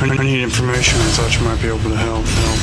I need information. I thought you might be able to help. Help.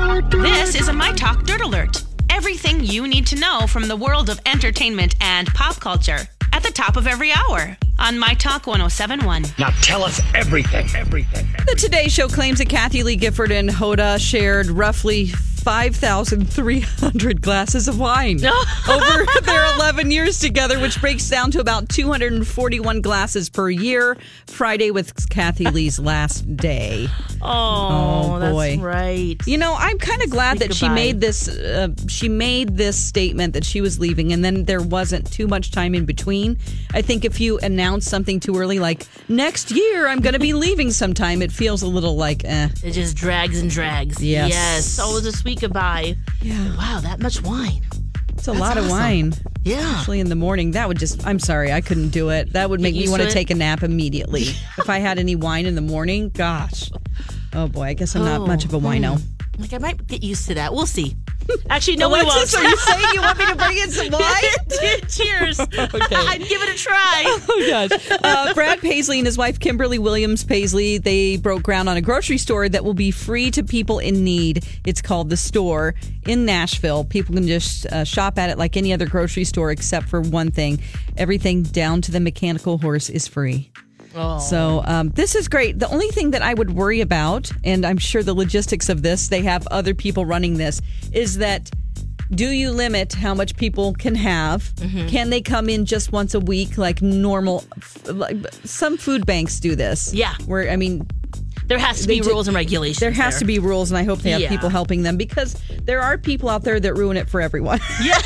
Help. This is a My Talk Dirt Alert. Everything you need to know from the world of entertainment and pop culture at the top of every hour on My Talk 1071. Now tell us everything, everything. The Today Show claims that Kathie Lee Gifford and Hoda shared roughly 5,300 glasses of wine over their 11 years together, which breaks down to about 241 glasses per year. Friday was Kathie Lee's last day. Oh, Oh, boy. that's right. You know, I'm kind of glad Speak that she made this. Uh, she made this statement that she was leaving, and then there wasn't too much time in between. I think if you announce something too early, like next year I'm going to be leaving sometime, it feels a little like, eh. It just drags and drags. Yes. Yes. Oh, it was a sweet goodbye. Yeah. Wow, that much wine. It's a That's lot of wine. Yeah. Especially in the morning. That would just, I'm sorry, I couldn't do it. That would make Get me want to take a nap immediately. if I had any wine in the morning, gosh. Oh boy, I guess I'm not Oh, much of a oh, wino. Like I might get used to that. We'll see. Actually, no, we Alexis, won't. are you saying you want me to bring in some wine? Cheers. I'd give it a try. Oh gosh. Uh, Brad Paisley and his wife Kimberly Williams Paisley, they broke ground on a grocery store that will be free to people in need. It's called The Store in Nashville. People can just uh, shop at it like any other grocery store except for one thing. Everything down to the mechanical horse is free. So um, this is great. The only thing that I would worry about, and I'm sure the logistics of this, they have other people running this, is that do you limit how much people can have? Can they come in just once a week, like normal? Like some food banks do this. Yeah. where I mean, There has to be do- rules and regulations. there has to be rules, and I hope they have Yeah. people helping them because there are people out there that ruin it for everyone. Yeah,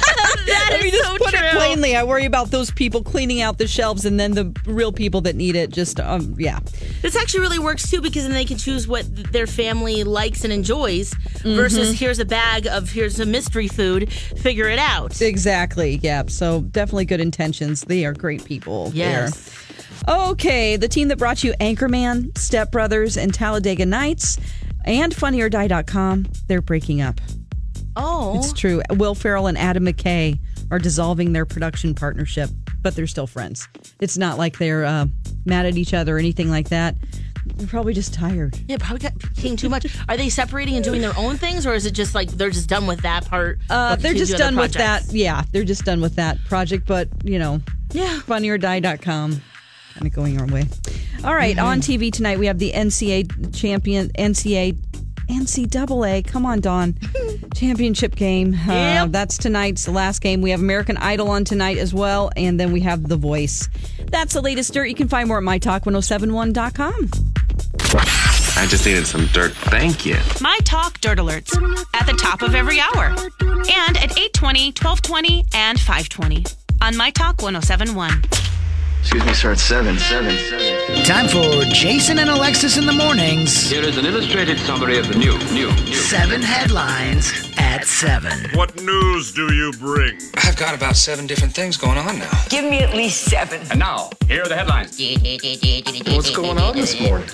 that is just so put true. it plainly. I worry about those people cleaning out the shelves, and then the real people that need it. Just um, yeah. This actually really works too because then they can choose what their family likes and enjoys Mm-hmm. versus here's a bag of here's a mystery food, figure it out. Exactly. Yeah. So definitely good intentions. They are great people. Yes. There. Okay. The team that brought you Anchorman, Step Brothers, and Talladega Nights, and FunnyOrDie.com, they're breaking up. Oh, It's true. Will Ferrell and Adam McKay are dissolving their production partnership, but they're still friends. It's not like they're uh, mad at each other or anything like that. They're probably just tired. yeah, probably got taking too much. Are they separating and doing their own things, or is it just like they're just done with that part? Uh, they're just done with that. Yeah, they're just done with that project. But you know, Yeah. funnyordie.com kind of going our way. All right, on TV tonight we have the NCAA champion NCAA NCAA. Come on, Don. Championship game. Uh, Yep. That's tonight's last game. We have American Idol on tonight as well, and then we have The Voice. That's the latest dirt. You can find more at mytalk1071.com. I just needed some dirt. Thank you. My Talk Dirt Alerts at the top of every hour and at 820, 1220, and 520 on My Talk 1071. Excuse me, sir. It's seven, seven, seven. Time for Jason and Alexis in the mornings. Here is an illustrated summary of the new, new, new. Seven headlines at seven. What news do you bring? I've got about seven different things going on now. Give me at least seven. And now, here are the headlines. What's going on this morning?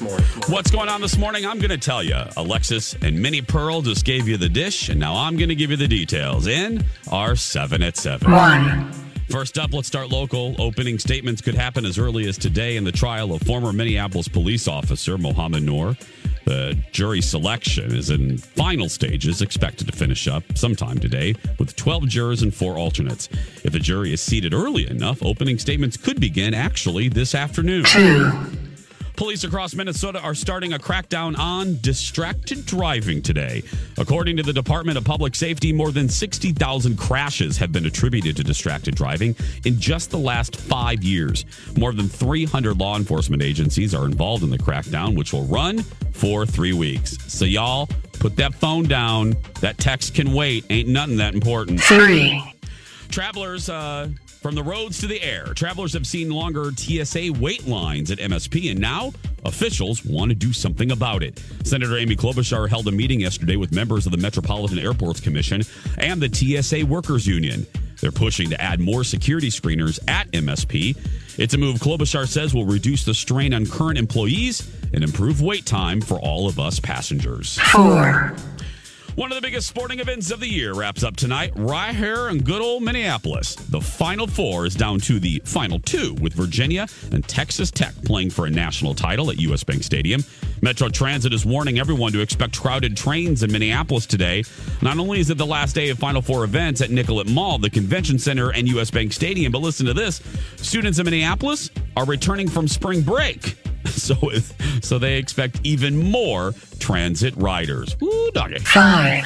What's going on this morning? I'm going to tell you. Alexis and Minnie Pearl just gave you the dish, and now I'm going to give you the details in our 7 at 7. One. First up, let's start local. Opening statements could happen as early as today in the trial of former Minneapolis police officer Mohamed Noor. The jury selection is in final stages, expected to finish up sometime today with 12 jurors and four alternates. If the jury is seated early enough, opening statements could begin actually this afternoon. Police across Minnesota are starting a crackdown on distracted driving today. According to the Department of Public Safety, more than 60,000 crashes have been attributed to distracted driving in just the last five years. More than 300 law enforcement agencies are involved in the crackdown, which will run for three weeks. So, y'all, put that phone down. That text can wait. Ain't nothing that important. Three. Travelers, uh, from the roads to the air, travelers have seen longer TSA wait lines at MSP, and now officials want to do something about it. Senator Amy Klobuchar held a meeting yesterday with members of the Metropolitan Airports Commission and the TSA Workers Union. They're pushing to add more security screeners at MSP. It's a move Klobuchar says will reduce the strain on current employees and improve wait time for all of us passengers. Four. One of the biggest sporting events of the year wraps up tonight right here in good old Minneapolis. The Final Four is down to the Final Two with Virginia and Texas Tech playing for a national title at US Bank Stadium. Metro Transit is warning everyone to expect crowded trains in Minneapolis today. Not only is it the last day of Final Four events at Nicollet Mall, the Convention Center, and US Bank Stadium, but listen to this students in Minneapolis are returning from spring break. So, so they expect even more transit riders. Ooh, doggy. Five.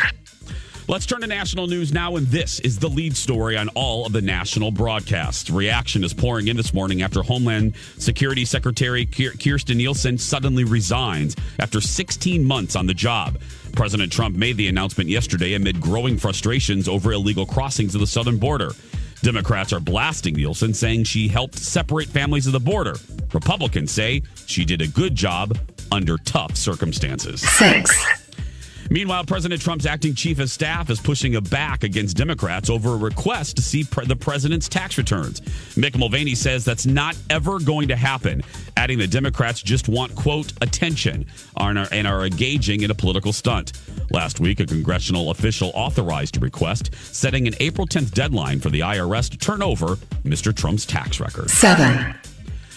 Let's turn to national news now, and this is the lead story on all of the national broadcasts. Reaction is pouring in this morning after Homeland Security Secretary Kirstjen Nielsen suddenly resigns after 16 months on the job. President Trump made the announcement yesterday amid growing frustrations over illegal crossings of the southern border. Democrats are blasting Nielsen, saying she helped separate families at the border. Republicans say she did a good job under tough circumstances. Six. Meanwhile, President Trump's acting chief of staff is pushing a back against Democrats over a request to see pre- the president's tax returns. Mick Mulvaney says that's not ever going to happen, adding that Democrats just want, quote, attention and are, and are engaging in a political stunt. Last week, a congressional official authorized a request, setting an April 10th deadline for the IRS to turn over Mr. Trump's tax record. Seven.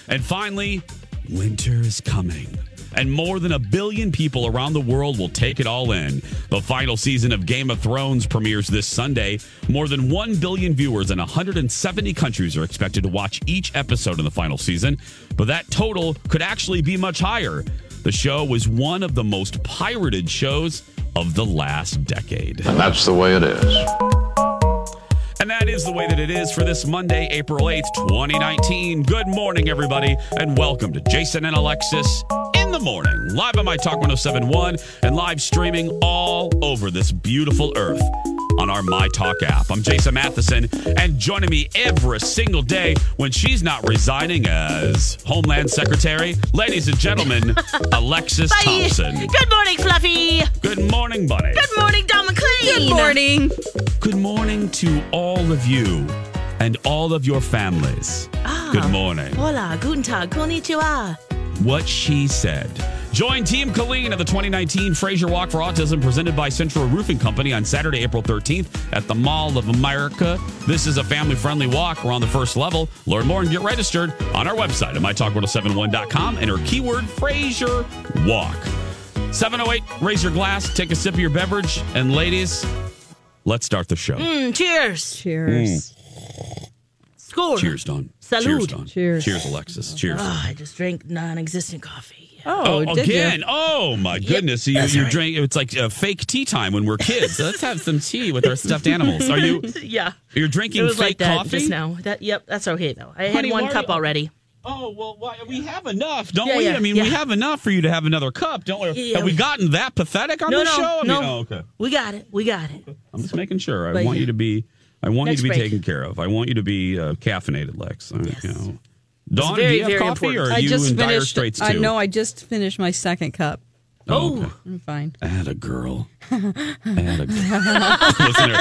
And finally, winter is coming. And more than a billion people around the world will take it all in. The final season of Game of Thrones premieres this Sunday. More than 1 billion viewers in 170 countries are expected to watch each episode in the final season, but that total could actually be much higher. The show was one of the most pirated shows of the last decade. And that's the way it is. And that is the way that it is for this Monday, April 8th, 2019. Good morning, everybody, and welcome to Jason and Alexis in the morning, live on My Talk 1071 and live streaming all over this beautiful earth on our My Talk app. I'm Jason Matheson, and joining me every single day when she's not resigning as Homeland Secretary, ladies and gentlemen, Alexis Bye. Thompson. Good morning, Fluffy. Good morning, Bunny. Good morning, Don McLean. Good morning. Good morning to all of you and all of your families. Ah. Good morning. Hola, guten tag, konnichiwa. What she said. Join Team Colleen at the 2019 Fraser Walk for Autism presented by Central Roofing Company on Saturday, April 13th at the Mall of America. This is a family friendly walk. We're on the first level. Learn more and get registered on our website at mytalk1071.com. Enter keyword Fraser Walk. 708, raise your glass, take a sip of your beverage, and ladies, let's start the show. Mm, cheers. Cheers. Score. Cheers, Don. Salud. Cheers, Don. Cheers. Cheers, Alexis. Cheers. Ah, I just drank non-existent coffee. Oh, Oh, again! you? Oh my goodness! You, that's you right. drink. It's like a fake tea time when we're kids. Let's have some tea with our stuffed animals. Are you? yeah. You're It drinking was fake like that coffee just now. That yep, that's okay though. I Honey, had one cup you- already. Oh well, why, we have enough, don't Yeah, we? yeah, I mean, we have enough for you to have another cup, don't we? Yeah, have we we- gotten that pathetic on No, the no, show? I no. mean, oh, okay. We got it. We got it. I'm just making sure. I But want yeah. you to be. I want you to be break. taken care of. I want you to be uh, caffeinated, Lex. Uh, Yes. You know. Dawn, very, do you have coffee, important. or are I you just in dire finished. straits too? I know. I just finished my second cup. Oh, okay. I'm fine. Add a girl. Add a girl. Listener.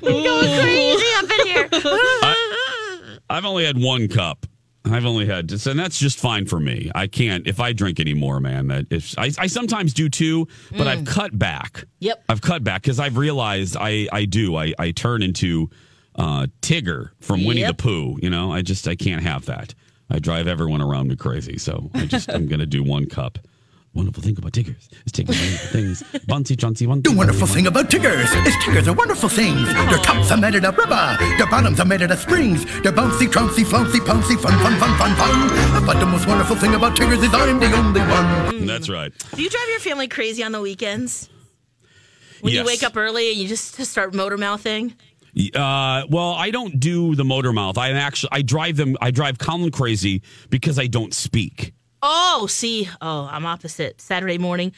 Going crazy up in here. I've only had one cup. I've only had, and that's just fine for me. I can't if I drink anymore, man. That if I, I sometimes do too, but I've cut back. Yep. I've cut back because I've realized I I do I I turn into uh, Tigger from Winnie Yep. the Pooh. You know, I just I can't have that. I drive everyone around me crazy. So I just I'm gonna do one cup. Wonderful thing about Tiggers is Tiggers wonderful things. Bunsy, Chauncey, one The wonderful thing about Tiggers is Tiggers are wonderful things. Their tops are made out of rubber, their bottoms are made out of springs. They're bouncy, trouncy, flouncy, pouncy, fun, fun, fun, fun, fun. But the most wonderful thing about Tiggers is I'm the only one. That's right. Do you drive your family crazy on the weekends? When you wake up early and you just start motor mouthing? Uh, well, I don't do the motor mouth. I actually I drive them. I drive Colin crazy because I don't speak. Oh, see, oh, I'm opposite. Saturday morning,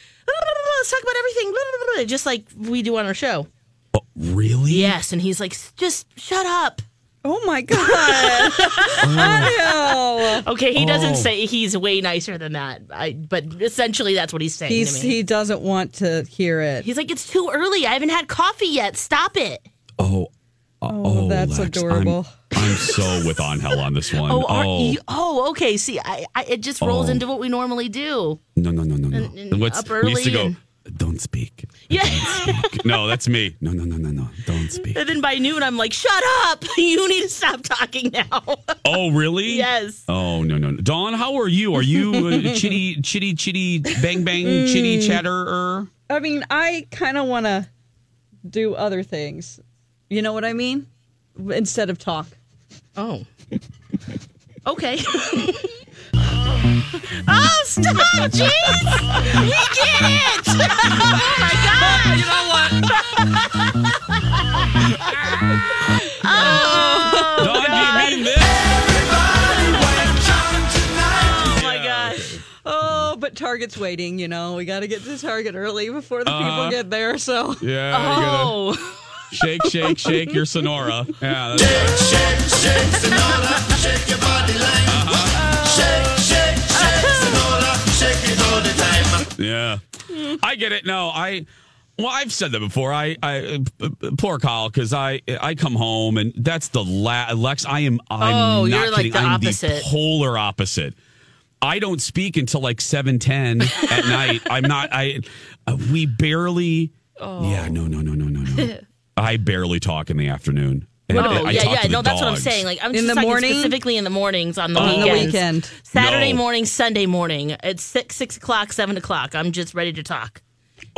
let's talk about everything, just like we do on our show. Oh, really? Yes, and he's like, just shut up. Oh my god! I know. Okay, he doesn't Oh. say he's way nicer than that. I, but essentially, that's what he's saying He's to me. he doesn't want to hear it. he's like, it's too early. I haven't had coffee yet. Stop it. Oh, uh, oh, oh, that's Lex, adorable. I'm, I'm so with Angel on this one. Oh, oh, you, oh, okay. See, I, I it just rolls Oh. into what we normally do. no, no, no, no, no. And- and What's, up we used to go. early Don't speak. Yeah. No, that's me. No, no, no, no, no. Don't speak. And then by noon, I'm like, shut up. You need to stop talking now. Oh, really? Yes. Oh no, no, no. Dawn, how are you? Are you uh, chitty, chitty, chitty, bang, bang, chitty, Mm. chatter? I mean, I kind of want to do other things. You know what I mean? Instead of talk. Oh. Okay. oh, stop, jeez! We get it! Oh my god! You know what? oh, Dawn, do mean this? oh my gosh. Oh, but Target's waiting. You know, we got to get to Target early before the Uh-huh. people get there. So Yeah. you gotta Oh. shake, shake, shake Senora. Shake your body line. Uh-huh. Shake, shake, shake, Senora. Yeah. That's Yeah, I get it. No, I. Well, I've said that before. I, I poor Kyle, because I, I come home and that's the la- Lex. I am. I'm Oh, not you're like kidding. the I'm opposite. the polar opposite. I don't speak until like seven ten at night. I'm not. I. Uh, we barely. Oh. Yeah. No. No. No. No. No. No. I barely talk in the afternoon. And Oh, I yeah, talk yeah. to the No, that's what I'm saying. Like, I'm In just the talking morning? specifically in the mornings on the On the weekend. Saturday No. morning, Sunday morning. It's six, six o'clock, seven o'clock. I'm just ready to talk.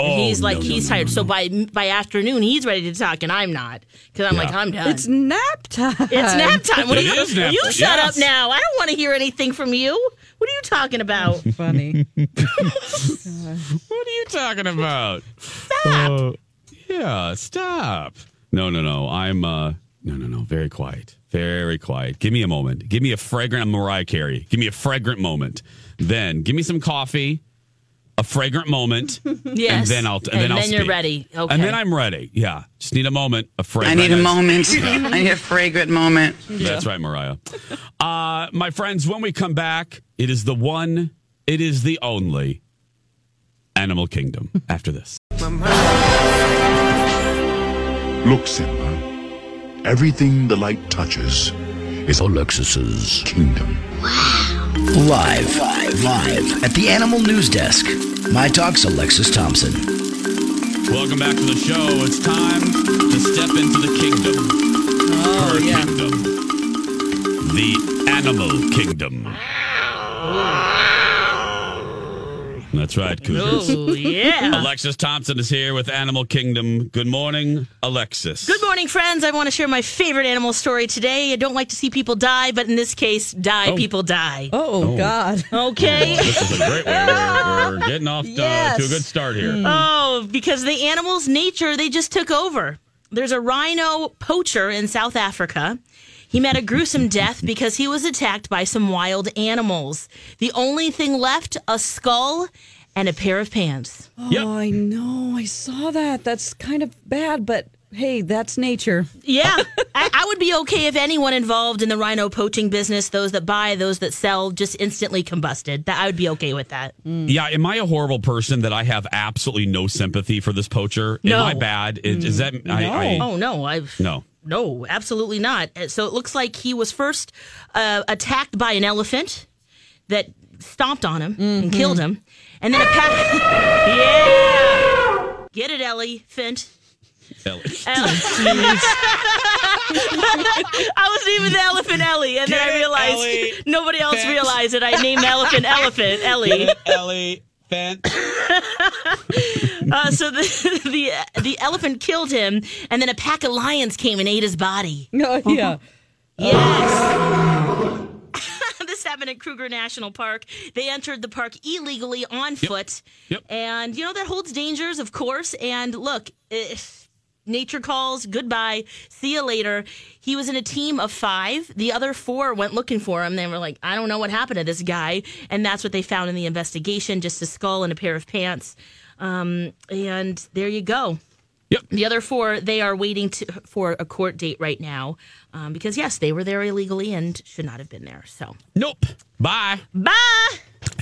Oh, he's like, no, no, he's no, tired. no, So by by afternoon, he's ready to talk, and I'm not because I'm Yeah. like, I'm done. it's nap time. It's nap time. What It are you, is nap you time. shut Yes. up now. I don't want to hear anything from you. What are you talking about? funny. What are you talking about? Stop. Uh, yeah, stop. No, no, no. I'm uh no, no, no. Very quiet. Very quiet. Give me a moment. Give me a fragrant Mariah Carey. Give me a fragrant moment. Then give me some coffee. A fragrant moment. Yes. And then I'll and, And then I'll then you're speak. ready. Okay. And then I'm ready. Yeah. Just need a moment. A fragrant. I need a moment. I need a fragrant moment. Yeah. That's right, Mariah. Uh, my friends, when we come back, it is the one, it is the only Animal Kingdom after this. Look, Simba. Everything the light touches is Alexis's kingdom. Live, live, live at the Animal News Desk. My Talk's Alexis Thompson. Welcome back to the show. It's time to step into the kingdom. Oh, Her yeah. kingdom. The Animal Kingdom. That's right, Cougars. Oh, yeah. Alexis Thompson is here with Animal Kingdom. Good morning, Alexis. Good morning, friends. I want to share my favorite animal story today. I don't like to see people die, but in this case, die Oh. people die. Oh, God. Okay. This is a great way. We're, we're getting off uh, Yes. to a good start here. Oh, because the animal's nature, they just took over. There's a rhino poacher in South Africa. He met a gruesome death because he was attacked by some wild animals. The only thing left, a skull and a pair of pants. Oh, Yep. I know. I saw that. That's kind of bad, but hey, that's nature. Yeah, I, I would be okay if anyone involved in the rhino poaching business, those that buy, those that sell, just instantly combusted. That I would be okay with that. Mm. Yeah, am I a horrible person that I have absolutely no sympathy for this poacher? No. Am I bad? Is, is that I, I, oh no, I've no? No, absolutely not. Uh, So it looks like he was first uh, attacked by an elephant that stomped on him and killed him, and then a pack. yeah, get it, Ellie Fint. Ellie. I was naming the elephant Ellie, and then I Get it, realized Ellie. nobody else Fence. realized it. I named the elephant Elephant Ellie. Ellie. Fence. Uh, so the, the the elephant killed him, and then a pack of lions came and ate his body. Oh, yeah. Yes. this happened at Kruger National Park. They entered the park illegally on foot. Yep. And, you know, that holds dangers, of course. And look, if nature calls, goodbye, see you later. He was in a team of five. The other four went looking for him. They were like, I don't know what happened to this guy. And that's what they found in the investigation just a skull and a pair of pants. Um, and there you go. Yep. The other four, they are waiting to, for a court date right now um, because, yes, they were there illegally and should not have been there. So, Nope. Bye. bye.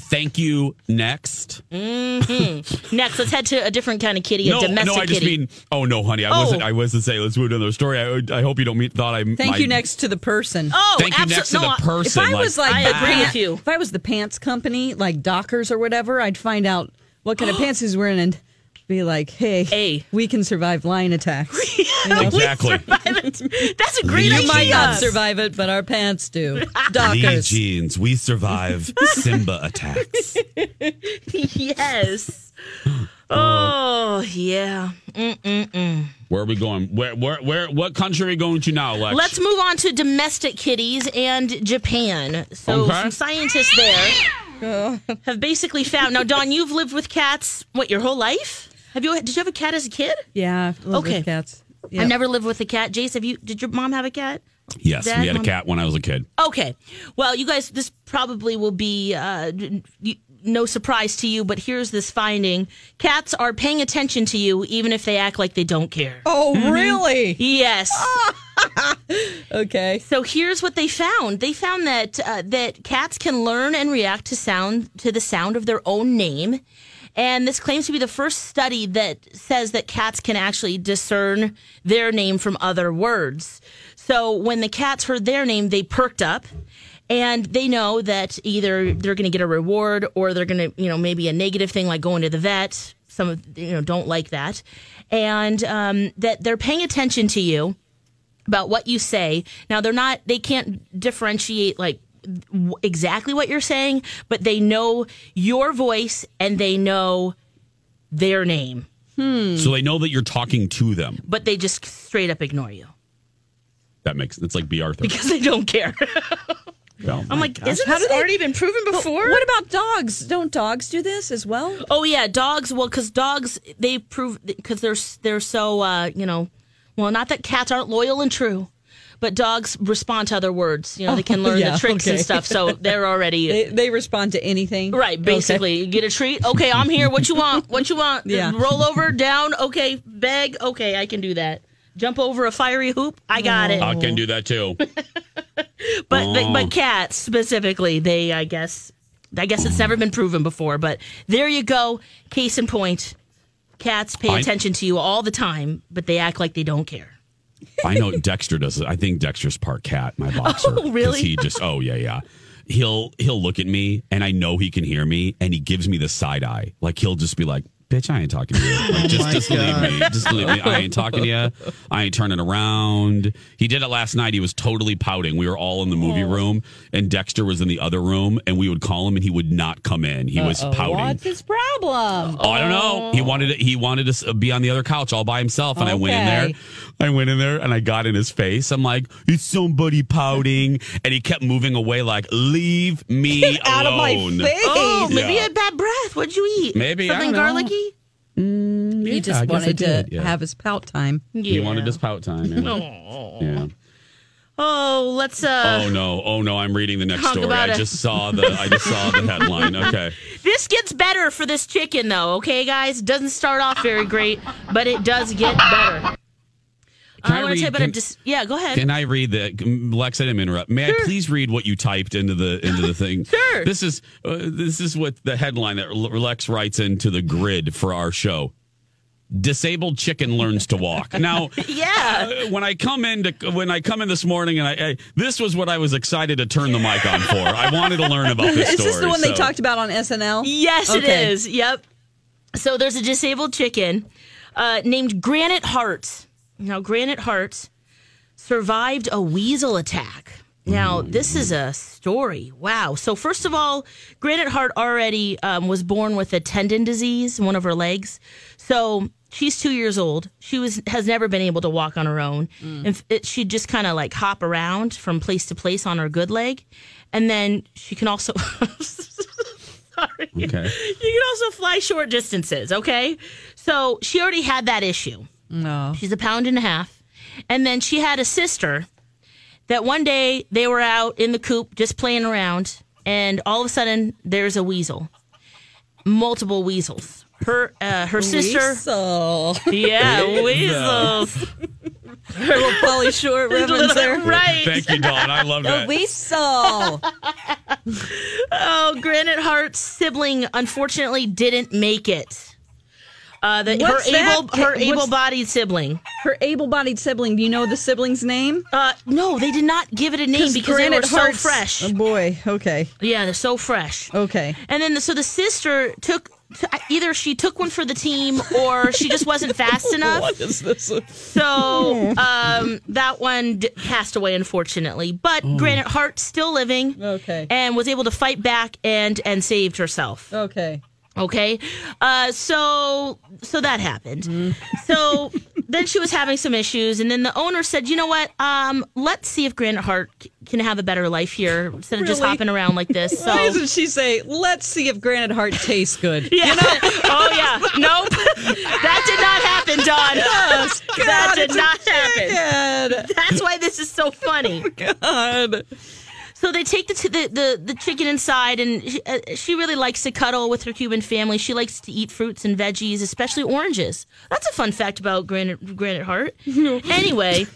Thank you. Next. hmm Next, let's head to a different kind of kitty, a no, domestic no, I just kitty. mean. Oh no, honey, I Oh. wasn't. I wasn't saying. Let's move to another story. I, I hope you don't mean, thought I. Thank my- you next to the person. oh, Thank you abso- next to the person. If I was like, I the agree with you. If I was the pants company, like Dockers or whatever, I'd find out what kind of pants he's wearing and be like, hey, Hey. we can survive lion attacks. You know? exactly. That's a great You You idea. might not survive it, but our pants do. Lee Dockers. jeans. We survive Simba attacks. yes. Uh, oh, yeah. Mm-mm-mm. Where are we going? Where, where, where? What country are we going to now, Lex? Let's move on to domestic kitties and Japan. So, Okay. some scientists there have basically found. Now, Don, you've lived with cats what your whole life? Have you? Did you have a cat as a kid? Yeah, love Okay. with cats. I never lived with a cat. Jace, have you? Did your mom have a cat? Yes, Dad, we had a cat when I was a kid. Okay. Well, you guys, this probably will be uh, d- d- no surprise to you, but here's this finding: cats are paying attention to you, even if they act like they don't care. Oh, really? Yes. Okay. So here's what they found. They found that uh, that cats can learn and react to sound to the sound of their own name. And this claims to be the first study that says that cats can actually discern their name from other words. So when the cats heard their name, they perked up and they know that either they're going to get a reward or they're going to, you know, maybe a negative thing like going to the vet. Some of, you know, don't like that. And um, that they're paying attention to you about what you say. Now they're not they can't differentiate like exactly what you're saying, but they know your voice and they know their name, So they know that you're talking to them. but they just straight up ignore you That makes it's like Bea Arthur. because they don't care. Yeah. I'm like, isn't How this do they- already been proven before? What about dogs? Don't dogs do this as well? Oh yeah, dogs. Well, because dogs they prove because they're they're so uh, you know, well, not that cats aren't loyal and true, but dogs respond to other words. You know, they can oh, learn yeah, the tricks and stuff. So they're already They, they respond to anything. Right, basically, you get a treat. Okay, I'm here. What you want? What you want? Yeah. Roll over, down. Okay, beg. Okay, I can do that. Jump over a fiery hoop. I got it. I can do that too. But Oh. but mm. cats specifically, they I guess I guess it's never been proven before. But there you go. Case in point. Cats pay I- attention to you all the time, but they act like they don't care. I know Dexter does it. I think Dexter's part cat, my oh, boxer. Oh, really? He just oh yeah, yeah. He'll he'll look at me and I know he can hear me and he gives me the side eye. Like he'll just be like, Bitch, I ain't talking to you. Like, oh just just leave me. Just leave me. I ain't talking to you. I ain't turning around. He did it last night. He was totally pouting. We were all in the movie room and Dexter was in the other room and we would call him and he would not come in. He was pouting. What's his problem? Oh, I don't know. He wanted to, he wanted to be on the other couch all by himself, and I went in Okay. there. I went in there and I got in his face. I'm like, "It's somebody pouting," and he kept moving away, like, "Leave me Out of my alone." face. Oh, maybe Yeah. you had bad breath. What'd you eat? Maybe, I something don't know. garlicky. He Yeah, just I guess I wanted to yeah. have his pout time. He wanted his pout time. Yeah. Oh. Yeah. Oh, let's uh. Oh no! Oh no! I'm reading the next story. I it. just saw the. I just saw the headline. Okay. This gets better for this chicken, though. Okay, guys, doesn't start off very great, but it does get better. Can I I want to read- tell you about a dis- yeah. Go ahead. Can I read the Lex? I didn't interrupt. May I please read what you typed into the into the thing? Sure. This is uh, this is what the headline that Lex writes into the grid for our show. Disabled chicken learns to walk. Now, yeah. uh, when I come in to, when I come in this morning, and I, I this was what I was excited to turn the mic on for. I wanted to learn about this Is story. this the one they talked about on SNL? Yes, it Okay. is. Yep. So there's a disabled chicken uh, named Granite Heart. Now, Granite Heart survived a weasel attack. Now, this is a story. Wow. So, first of all, Granite Heart already um, was born with a tendon disease in one of her legs. So, she's two years old. She was has never been able to walk on her own. And it, she'd just kind of like hop around from place to place on her good leg. And then she can also. Sorry. Okay. You can also fly short distances, okay? So she already had that issue. No. She's a pound and a half. And then she had a sister that one day they were out in the coop just playing around, and all of a sudden there's a weasel. Multiple weasels. Her uh, her sister. Weasel. Yeah, weasels. Little Pauly Shore reference there. Right. Thank you, Dawn. I love The that. weasel. Oh, Granite Heart's sibling unfortunately didn't make it. Uh, the, her that? able her What's- able-bodied sibling. Her able-bodied sibling. Do you know the sibling's name? Uh, no, they did not give it a name because they were Granite so Heart's- fresh. Oh boy. Okay. Yeah, they're so fresh. Okay. And then, the, so the sister took either she took one for the team or she just wasn't fast enough. What is this? So um, that one d- passed away, unfortunately. But Granite Heart still living. Okay. And was able to fight back and and saved herself. Okay. Okay, uh, so so that happened. So then she was having some issues, and then the owner said, "You know what? Um, let's see if Granite Heart c- can have a better life here instead of just hopping around like this." So Why doesn't she say, "Let's see if Granite Heart tastes good"? yeah. oh yeah. Nope. that did not happen, Don. Yes, that did not happen. That's why this is so funny. God. So they take the, t- the the the chicken inside, and she, uh, she really likes to cuddle with her Cuban family. She likes to eat fruits and veggies, especially oranges. That's a fun fact about Granite Granite Heart. anyway,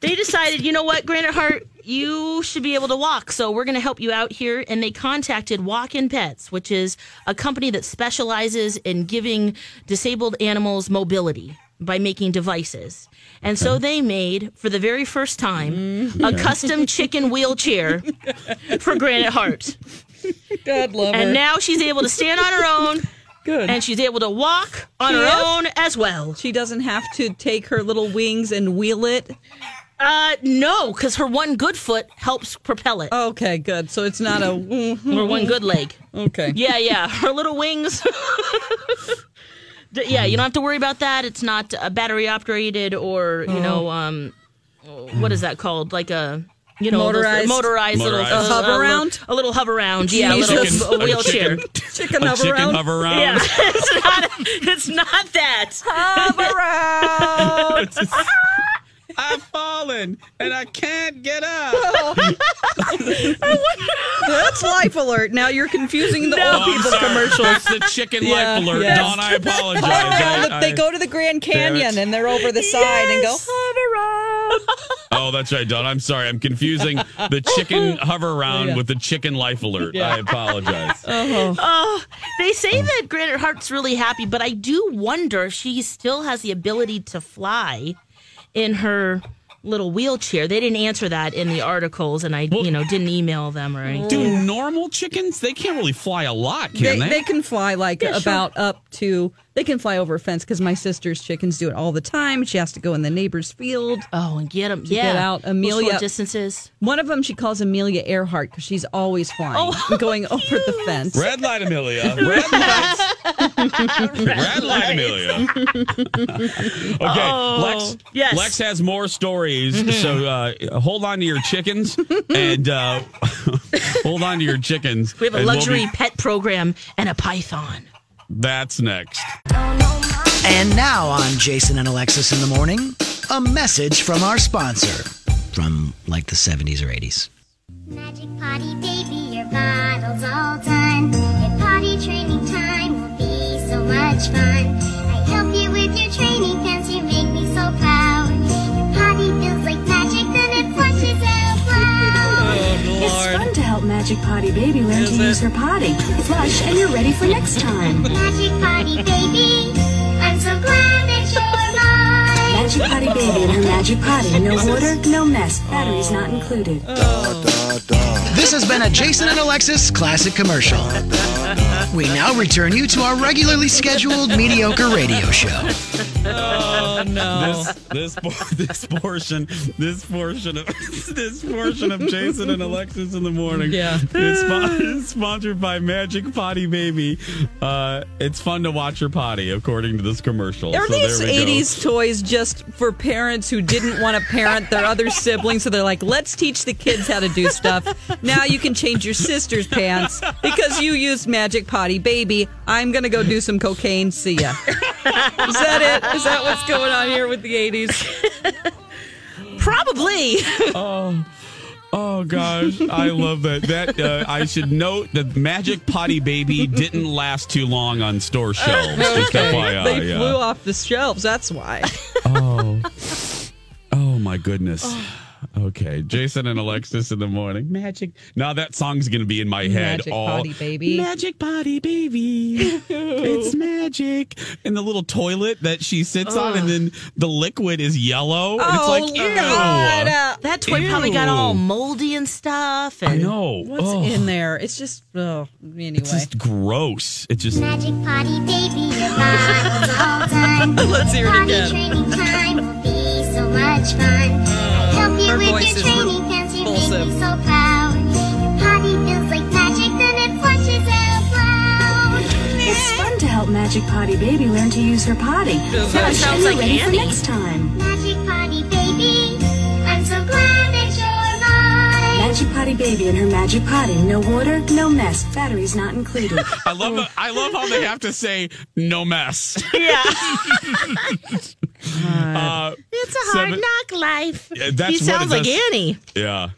they decided, you know what, Granite Heart, you should be able to walk, so we're going to help you out here. And they contacted Walkin' Pets, which is a company that specializes in giving disabled animals mobility by making devices. And so they made, for the very first time, a custom chicken wheelchair for Granite Heart. God love her. And now she's able to stand on her own. Good. And she's able to walk on She her is? own as well. She doesn't have to take her little wings and wheel it. Uh, no, because her one good foot helps propel it. Okay, good. So it's not a Or one good leg. Okay. Yeah, yeah. Her little wings. D- yeah, you don't have to worry about that. It's not uh, battery operated or, you know, um, what is that called? Like a. You know, those- Motorized? motorized, little Motorized. A hover little- round? a little Hoveround, yeah, a Jesus. little Chicken- a wheelchair. chicken- Chicken a hover chicken round? Hoveround. Yeah, it's not. It's not that. Hover round. I've fallen and I can't get up. That's Life Alert. Now you're confusing the No. old Oh, I'm people sorry. commercials. That's the chicken Yeah, life alert. yes. Dawn, I apologize. Oh, hover round. I- they go to the Grand Damn it. Canyon and they're over the side and go Hoveround. Oh, that's right, Dawn. I'm sorry. I'm confusing the chicken hover around Yeah. with the chicken life alert. Yeah. I apologize. Uh-huh. Oh, they say that Granite Heart's really happy, but I do wonder if she still has the ability to fly in her little wheelchair. They didn't answer that in the articles, and I, you know, didn't email them or anything. Do normal chickens? They can't really fly a lot, can They, they? they can fly like Yeah, sure. about up to they can fly over a fence because my sister's chickens do it all the time. She has to go in the neighbor's field. Oh, and get them. Yeah, get out. Amelia- short distances. One of them she calls Amelia Earhart because she's always flying Oh, and going over the fence. Red light, Amelia. Red light. Red light, Amelia. okay, Oh, Lex. yes. Lex has more stories, so uh, hold on to your chickens and uh, hold on to your chickens. We have a and we'll luxury be- pet program and a python. That's next. And now on Jason and Alexis in the morning, a message from our sponsor from like the 70s or 80s. Magic Potty Baby, your bottle's all done. Your potty training time will be so much fun. Magic Potty Baby learn to use her potty. Flush and you're ready for next time. Magic Potty Baby, I'm so glad that you're mine. Magic Potty Baby and her Magic Potty. No water, no mess. Batteries not included. This has been a Jason and Alexis classic commercial. We now return you to our regularly scheduled mediocre radio show. Oh no. This this this portion this portion of this portion of Jason and Alexis in the morning. Yeah. It's spo- sponsored by Magic Potty Baby. Uh, it's fun to watch your potty, according to this commercial. Are So these there we go. 80s toys just for parents who didn't want to parent their other siblings? So they're like, let's teach the kids how to do stuff. Now you can change your sister's pants because you used Magic Potty Baby. I'm going to go do some cocaine. See ya. Is that it? Is that what's going on here with the 80s? Probably. Oh. Oh gosh, I love that. That uh, I should note that Magic Potty Baby didn't last too long on store shelves. Just FYI, they yeah. flew off the shelves. That's why. Oh, oh my goodness. Okay, Jason and Alexis in the morning. Magic. Now that song's gonna be in my head Magic all. Potty Baby. Magic Potty Baby. it's magic. And the little toilet that she sits on, and then the liquid is yellow. and it's Oh, like, ew. God. Uh, That toy probably got all moldy and stuff. And I know. What's Oh, in there? It's just, oh, anyway. It's just gross. It just. Magic potty baby, your bottle's all done. Let's hear it Potty again. Training time will be so much fun. I help you her with voice your training pants, you make repulsive. me so proud. Potty feels like magic, then it flushes out loud. It's fun to help Magic Potty Baby learn to use her potty. Flush sounds and you're like ready Annie. for next time. Magic potty baby, I'm so glad that you're mine. Magic Potty Baby and her Magic Potty. No water, no mess. Batteries not included. I love. The, I love how they have to say no mess. yeah, Uh, it's a hard Seven- knock life. Yeah, that's he sounds like. Annie. yeah.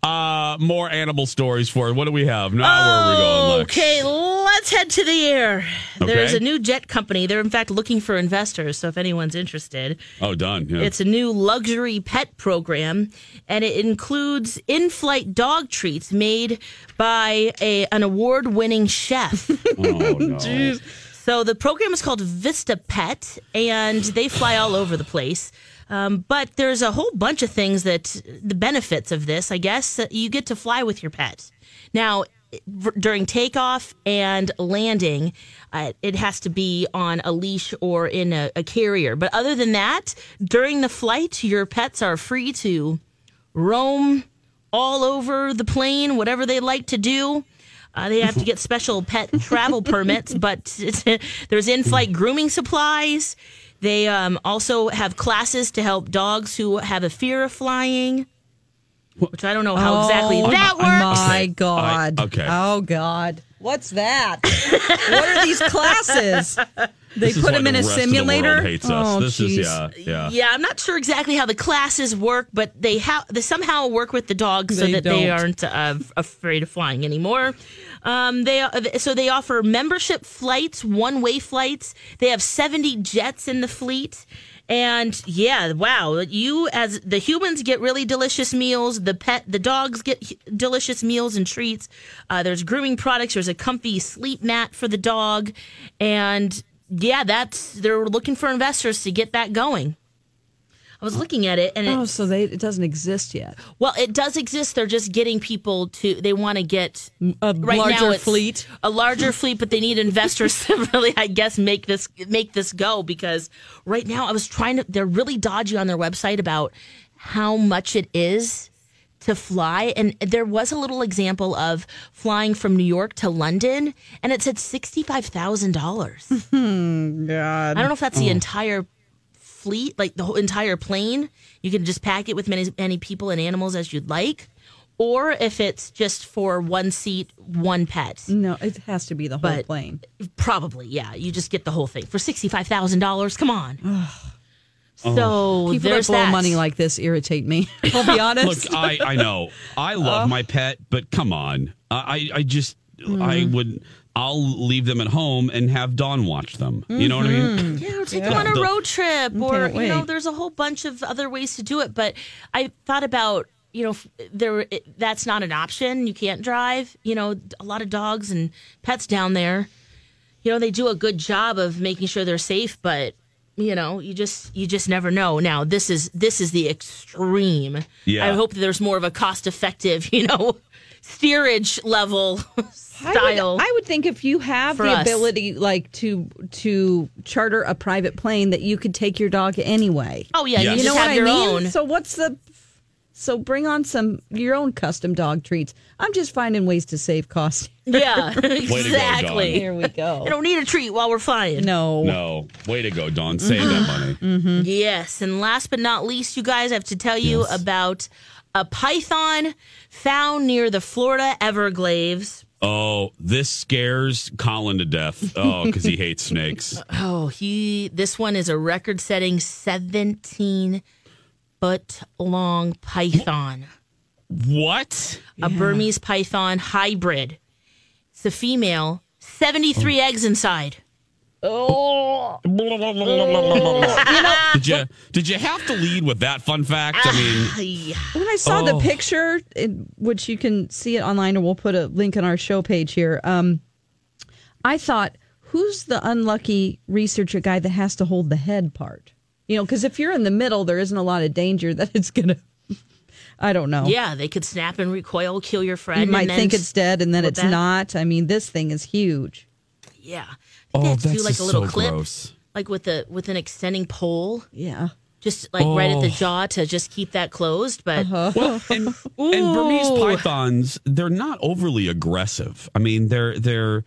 Uh, more animal stories for it. what do we have? Now where are we going? Lex? Okay, let's head to the air. There's a new jet company. They're in fact looking for investors. So if anyone's interested, Oh, done. Yeah. It's a new luxury pet program, and it includes in-flight dog treats made by a, an award-winning chef. oh no. so the program is called VistaPet, and they fly all over the place. Um, but there's a whole bunch of things that the benefits of this, I guess, you get to fly with your pet. Now, during takeoff and landing, uh, it has to be on a leash or in a, a carrier. But other than that, during the flight, your pets are free to roam all over the plane, whatever they like to do. Uh, they have to get special pet travel permits, but there's in flight grooming supplies. They um, also have classes to help dogs who have a fear of flying, which I don't know how exactly Oh, that works. My I- God. okay. Oh God. What's that? what are these classes? They This put why them in a rest of the simulator. world hates us. Oh, this is jeez. yeah, yeah. Yeah, I'm not sure exactly how the classes work, but they have they somehow work with the dogs so They that they don't. aren't uh, afraid of flying anymore. Um, they so they offer membership flights, one way flights. They have 70 jets in the fleet. And yeah, wow! You as the humans get really delicious meals. The pet, the dogs get delicious meals and treats. Uh, there's grooming products. There's a comfy sleep mat for the dog, and yeah, that's they're looking for investors to get that going. I was looking at it, and it, Oh, so they it doesn't exist yet. well, it does exist. They're just getting people to. They want to get A right larger fleet. a larger fleet, but they need investors to really, I guess, make this make this go. Because right now, I was trying to. They're really dodgy on their website about how much it is to fly, and there was a little example of flying from New York to London, and it said sixty five thousand dollars. Hmm, God. I don't know if that's the oh. entire fleet, like the whole entire plane. You can just pack it with many many people and animals as you'd like, or if it's just for one seat, one pet. No, it has to be the whole But- plane. Probably, yeah. You just get the whole thing for sixty five thousand dollars. Come on. Oh. So People that there's blow that. money like this irritate me. I'll be honest. Look, I I know I love oh. my pet, but come on, I I just mm-hmm. I would I'll leave them at home and have Dawn watch them. You know what I mean? Mm-hmm. Yeah, take Yeah. them on a road trip, or you know, there's a whole bunch of other ways to do it. But I thought about, you know, there it, that's not an option. You can't drive. You know, a lot of dogs and pets down there. You know, they do a good job of making sure they're safe, but you know, you just you just never know. Now, this is this is the extreme. Yeah. I hope that there's more of a cost effective, you know. steerage level I would, style. I would think if you have the us. ability, like to to charter a private plane, that you could take your dog anyway. Oh, yeah, you you just know have what your I mean. own. So what's the? So bring on some your own custom dog treats. I'm just finding ways to save costs. yeah, exactly. Dawn. Here we go. I don't need a treat while we're flying. No. No, way to go, Dawn. Save that money. Mm-hmm. Yes, and last but not least, you guys I have to tell you about a python found near the Florida Everglades. Oh, this scares Colin to death. Oh, because he hates snakes. Oh, he this one is a record-setting 17 foot long python. What? A Burmese python hybrid. It's a female, 73 eggs inside. Oh. Did you did you have to lead with that fun fact? I mean, When I saw the Oh. picture, in, which you can see it online, and we'll put a link on our show page here. Um, I thought, who's the unlucky researcher guy that has to hold the head part? You know, because if you're in the middle, there isn't a lot of danger that it's gonna. I don't know. Yeah, they could snap and recoil, kill your friend. you might and then think it's dead, and then it's back. not. I mean, this thing is huge. Yeah. Oh, they have to do that's like a little so clip, gross. like with a with an extending pole, Yeah. just like right at the Oh. jaw to just keep that closed. But Uh-huh. well, and, and Burmese pythons, they're not overly aggressive. I mean, they're they're.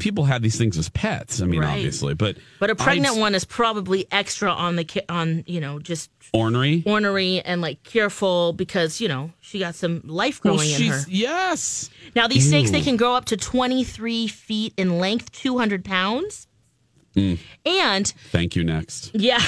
People have these things as pets. I mean, Right. obviously, but but a pregnant I'd- one is probably extra on the ki- on you know just ornery. ornery and like careful because you know she got some life Well, growing in she's- her. Yes. Now these snakes they can grow up to twenty three feet in length, two hundred pounds, Mm, and thank you. Next. Yeah.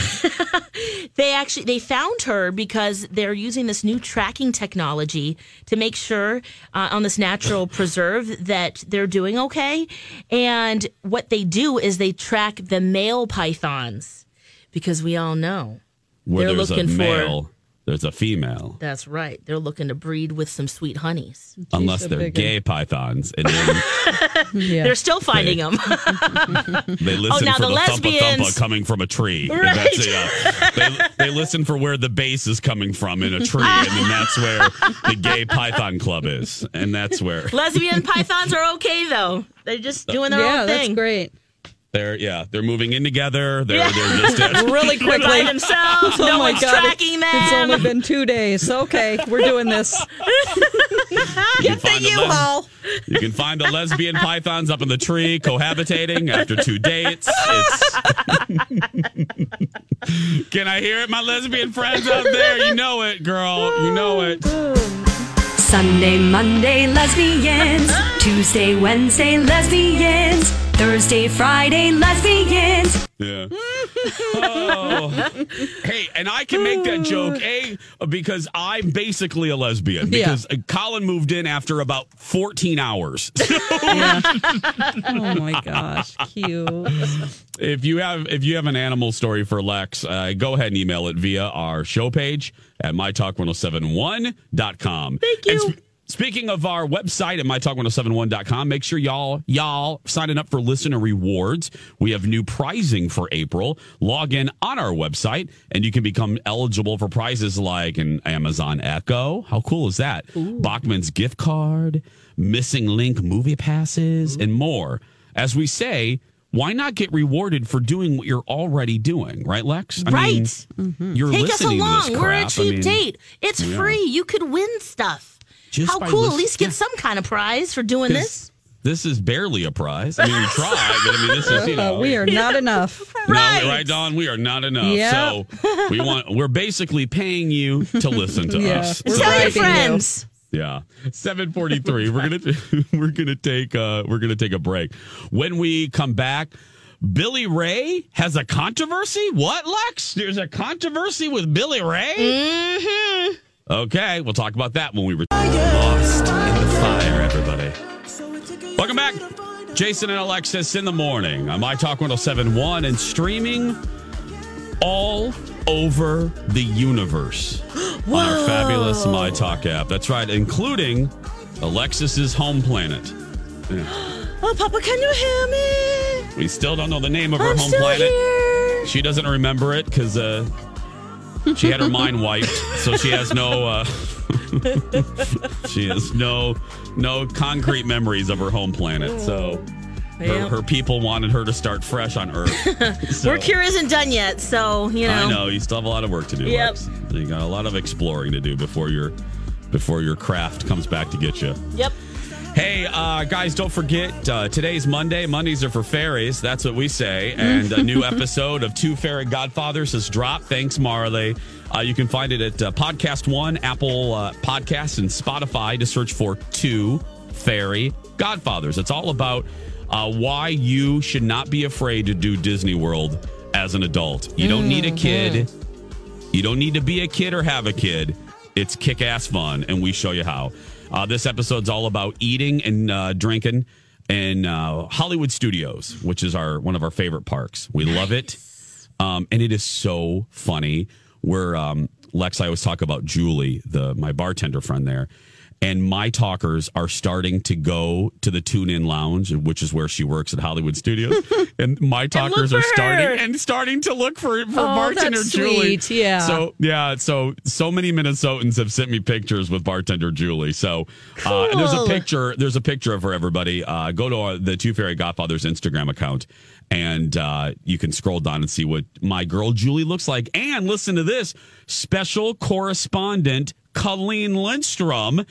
they actually they found her because they're using this new tracking technology to make sure uh, on this natural preserve that they're doing okay. And what they do is they track the male pythons because we all know Where they're looking for male, there's a female. that's right. They're looking to breed with some sweet honeys. Unless they're gay pythons, and then They're still finding them. they listen now for the the, thumpa lesbians- thumpa coming from a tree. Right. That's it, uh, they, they listen for where the bass is coming from in a tree, and then that's where the gay python club is, and that's where Lesbian pythons are okay though. They're just doing their yeah, own that's thing. great. They're yeah they're moving in together. They're Yeah. they're just uh, Really They're quickly. by themselves. Oh no my one's God, tracking them. It's only been two days. Okay, we're doing this. Get the U-Haul. You can find the lesbian pythons up in the tree cohabitating after two dates. It's Can I hear it, my lesbian friends out there? You know it, girl. You know it. Sunday, Monday, lesbians. Tuesday, Wednesday, lesbians. Thursday, Friday, lesbians. Yeah. Oh. Hey, and I can make that joke, A, because I'm basically a lesbian. Because uh Colin moved in after about 14 hours. Oh my gosh, cute. if you have if you have an animal story for Lex, uh, go ahead and email it via our show page at mytalk1071.com. Thank you. And sp- speaking of our website at mytalk1071.com, make sure y'all y'all signing up for listener rewards. We have new pricing for April. Log in on our website and you can become eligible for prizes like an Amazon Echo. How cool is that? Bachman's gift card, missing link movie passes, and more. As we say, why not get rewarded for doing what you're already doing, right, Lex? I mean, Right. you're Take us listening to along. We're a crap. I cheap mean, date. It's yeah. free. You could win stuff. Just How by cool. At least get yeah. some kind of prize for doing this. This is barely a prize. I mean, we tried, but I mean, this is you know, Uh, we are not enough. No, right, Dawn. We are not enough. Yeah. So we want. We're basically paying you to listen to Yeah, us. we're So- Tell your bribing you. friends. Yeah, seven forty three. We're gonna we're gonna take uh we're gonna take a break. When we come back, Billy Ray has a controversy. What, Lex? There's a controversy with Billy Ray. Mm-hmm. Okay, we'll talk about that when we return. Lost in the fire, everybody. Welcome back, Jason and Alexis in the morning on My Talk 1071 and streaming all over the universe on our fabulous My Talk app. That's right, including Alexis's home planet. Yeah. Oh, Papa, can you hear me? We still don't know the name of her I'm home planet. here. She doesn't remember it because uh, she had her mind wiped, so she has no uh, she has no no concrete memories of her home planet. So her, her people wanted her to start fresh on Earth. So- Work here isn't done yet, so you know. I know you still have a lot of work to do. Yep. Lex. You got a lot of exploring to do before your before your craft comes back to get you. Yep. Hey, uh, guys, don't forget uh, today's Monday. Mondays are for fairies. That's what we say. And a new episode of Two Fairy Godfathers has dropped. Thanks, Marley. Uh, you can find it at uh, Podcast One, Apple uh, Podcasts, and Spotify to search for Two Fairy Godfathers. It's all about uh, why you should not be afraid to do Disney World as an adult. You don't need a kid. You don't need to be a kid or have a kid. It's kick ass fun, and we show you how. Uh, this episode's all about eating and uh, drinking in uh, Hollywood Studios, which is our one of our favorite parks. We love it, um, and it is so funny. Where um, Lex, I always talk about Julie, the my bartender friend there, and my talkers are starting to go to the Tune In Lounge, which is where she works at Hollywood Studios, and my talkers are starting her. and starting to look for for Oh, bartender that's Julie. sweet, yeah. So yeah, so so many Minnesotans have sent me pictures with bartender Julie. So uh, and there's a picture. There's a picture of her. Everybody, uh, go to our, the Two Fairy Godfathers Instagram account, and uh, you can scroll down and see what my girl Julie looks like. And listen to this: special correspondent Colleen Lindstrom.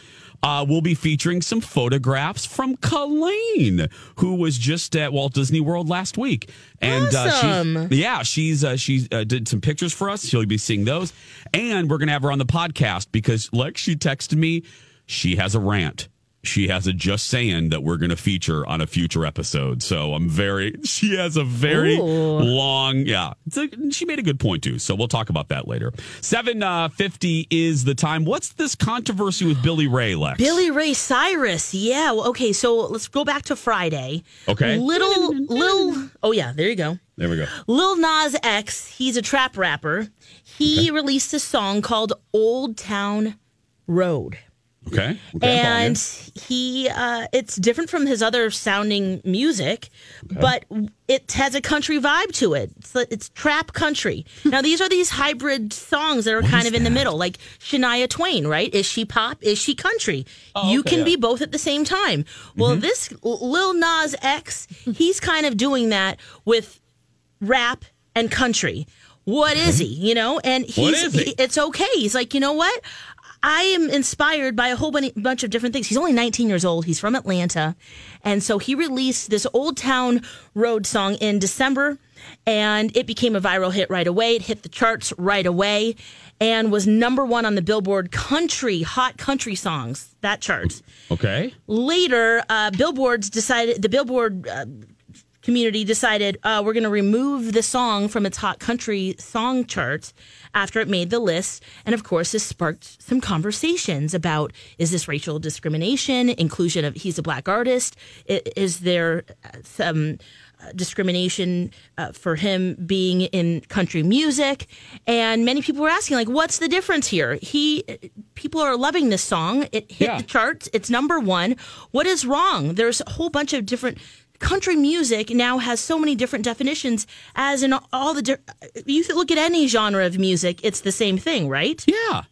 Uh, will be featuring some photographs from Colleen, who was just at Walt Disney World last week, and Awesome. uh, she, yeah, she's uh, she uh, did some pictures for us. She'll be seeing those, and we're gonna have her on the podcast because, like, she texted me. She has a rant. She has a just saying that we're gonna feature on a future episode. So I'm very. She has a very Ooh. long. Yeah, it's a, she made a good point too. So we'll talk about that later. Seven uh, fifty is the time. What's this controversy with Billy Ray, Lex? Billy Ray Cyrus. Yeah. well, Okay. So let's go back to Friday. Okay. Little, little. Oh yeah. There you go. There we go. Lil Nas X. He's a trap rapper. He released a song called "Old Town Road." Okay. okay and he uh, it's different from his other sounding music but it has a country vibe to it. It's, it's trap country. Now these are these hybrid songs that are kind of in the middle like shania twain right? Is she pop? Is she country? Oh, you okay, can yeah. be both at the same time. Well this lil nas x he's kind of doing that with rap and country. What is he you know? And he's What is he? he- it's okay. He's like you know what I am inspired by a whole bunny- bunch of different things. He's only 19 years old. He's from Atlanta. And so he released this Old Town Road song in December, and it became a viral hit right away. It hit the charts right away and was number one on the Billboard Country, Hot Country Songs, that chart. Okay. Later, uh, Billboards decided, the Billboard uh, community decided uh, we're going to remove the song from its hot country song charts after it made the list. And of course, this sparked some conversations about is this racial discrimination, inclusion of he's a black artist? Is there uh, some uh, discrimination uh, for him being in country music? And many people were asking, like, what's the difference here? He people are loving this song. It hit Yeah. the charts. It's number one. What is wrong? There's a whole bunch of different country music now has so many different definitions as in all the di- you look at any genre of music it's the same thing right? Yeah.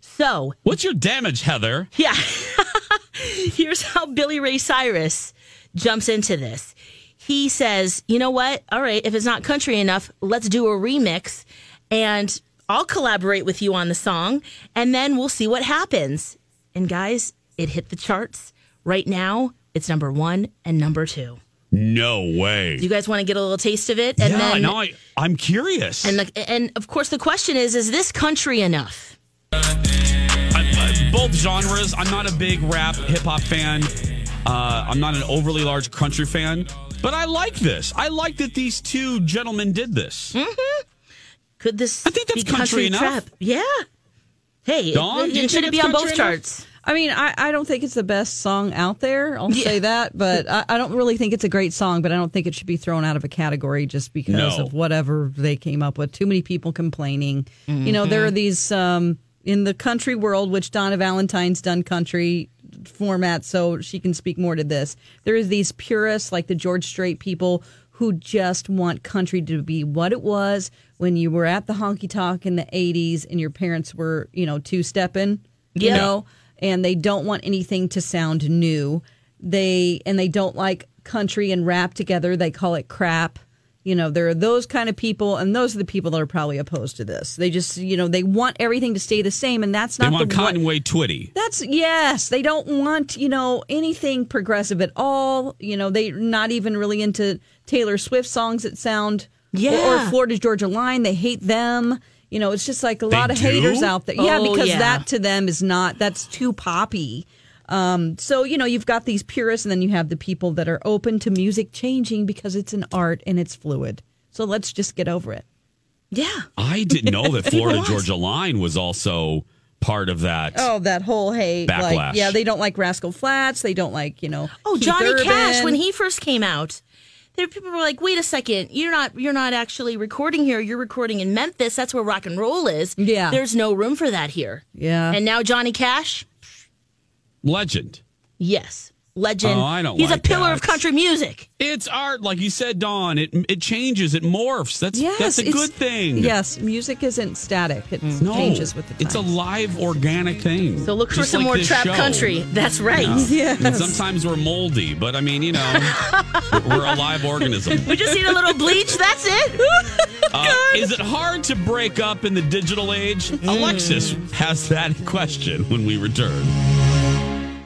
so. What's your damage, Heather? yeah. Here's how billy ray cyrus jumps into this. He says you know what? All right if it's not country enough let's do a remix and i'll collaborate with you on the song and then we'll see what happens. And guys it hit the charts right now it's number one and number two No way. do you guys want to get a little taste of it? And yeah, then, no, I, know. I'm curious. and the, and of course, the question is: Is this country enough? I, I, both genres. I'm not a big rap hip hop fan. Uh, I'm not an overly large country fan, but I like this. I like that these two gentlemen did this. Could this I think that's be country enough. trap? Yeah. Hey, Dawn, it- it- should it be on both enough? charts? I mean, I, I don't think it's the best song out there. I'll say that, but I, I don't really think it's a great song. But I don't think it should be thrown out of a category just because No. of whatever they came up with. Too many people complaining. You know, there are these um, in the country world, which Donna Valentine's done country format, so she can speak more to this. There is these purists like the George Strait people who just want country to be what it was when you were at the honky tonk in the 80s and your parents were, you know, two stepping you Yeah. know, and they don't want anything to sound new. They and they don't like country and rap together. They call it crap. You know, there are those kind of people, and those are the people that are probably opposed to this. They just, you know, they want everything to stay the same, and that's not. They not want the what- Conway Twitty. that's yes. They don't want you know anything progressive at all. You know they're not even really into Taylor Swift songs that sound Yeah. or, or Florida Georgia Line. They hate them. You know it's just like a lot of do? haters out there. Yeah, Oh, because yeah. that to them is not that's too poppy. Um, so you know you've got these purists, and then you have the people that are open to music changing because it's an art and it's fluid. So let's just get over it. Yeah. I didn't know that Florida Georgia Line was also part of that. Oh, that whole hate, Backlash. like yeah, they don't like Rascal Flatts. They don't like you know. Oh, Keith Johnny Cash when he first came out. There people were like, "Wait a second, you're not you're not actually recording here. You're recording in Memphis. That's where rock and roll is. Yeah. There's no room for that here." Yeah. And now Johnny Cash, Legend. yes, legend. Oh, I don't He's like a pillar that. of country music. It's art, like you said, Dawn. It it changes, it morphs. That's Yes, that's a good thing. Yes, music isn't static; it No, changes with the time. it's a live, organic thing. So look for Just some like more this trap show. country. That's right. Yeah. And sometimes we're moldy, but I mean, you know, we're a live organism. We just need a little bleach. That's it. Uh, is it hard to break up in the digital age? Alexis has that question when we return.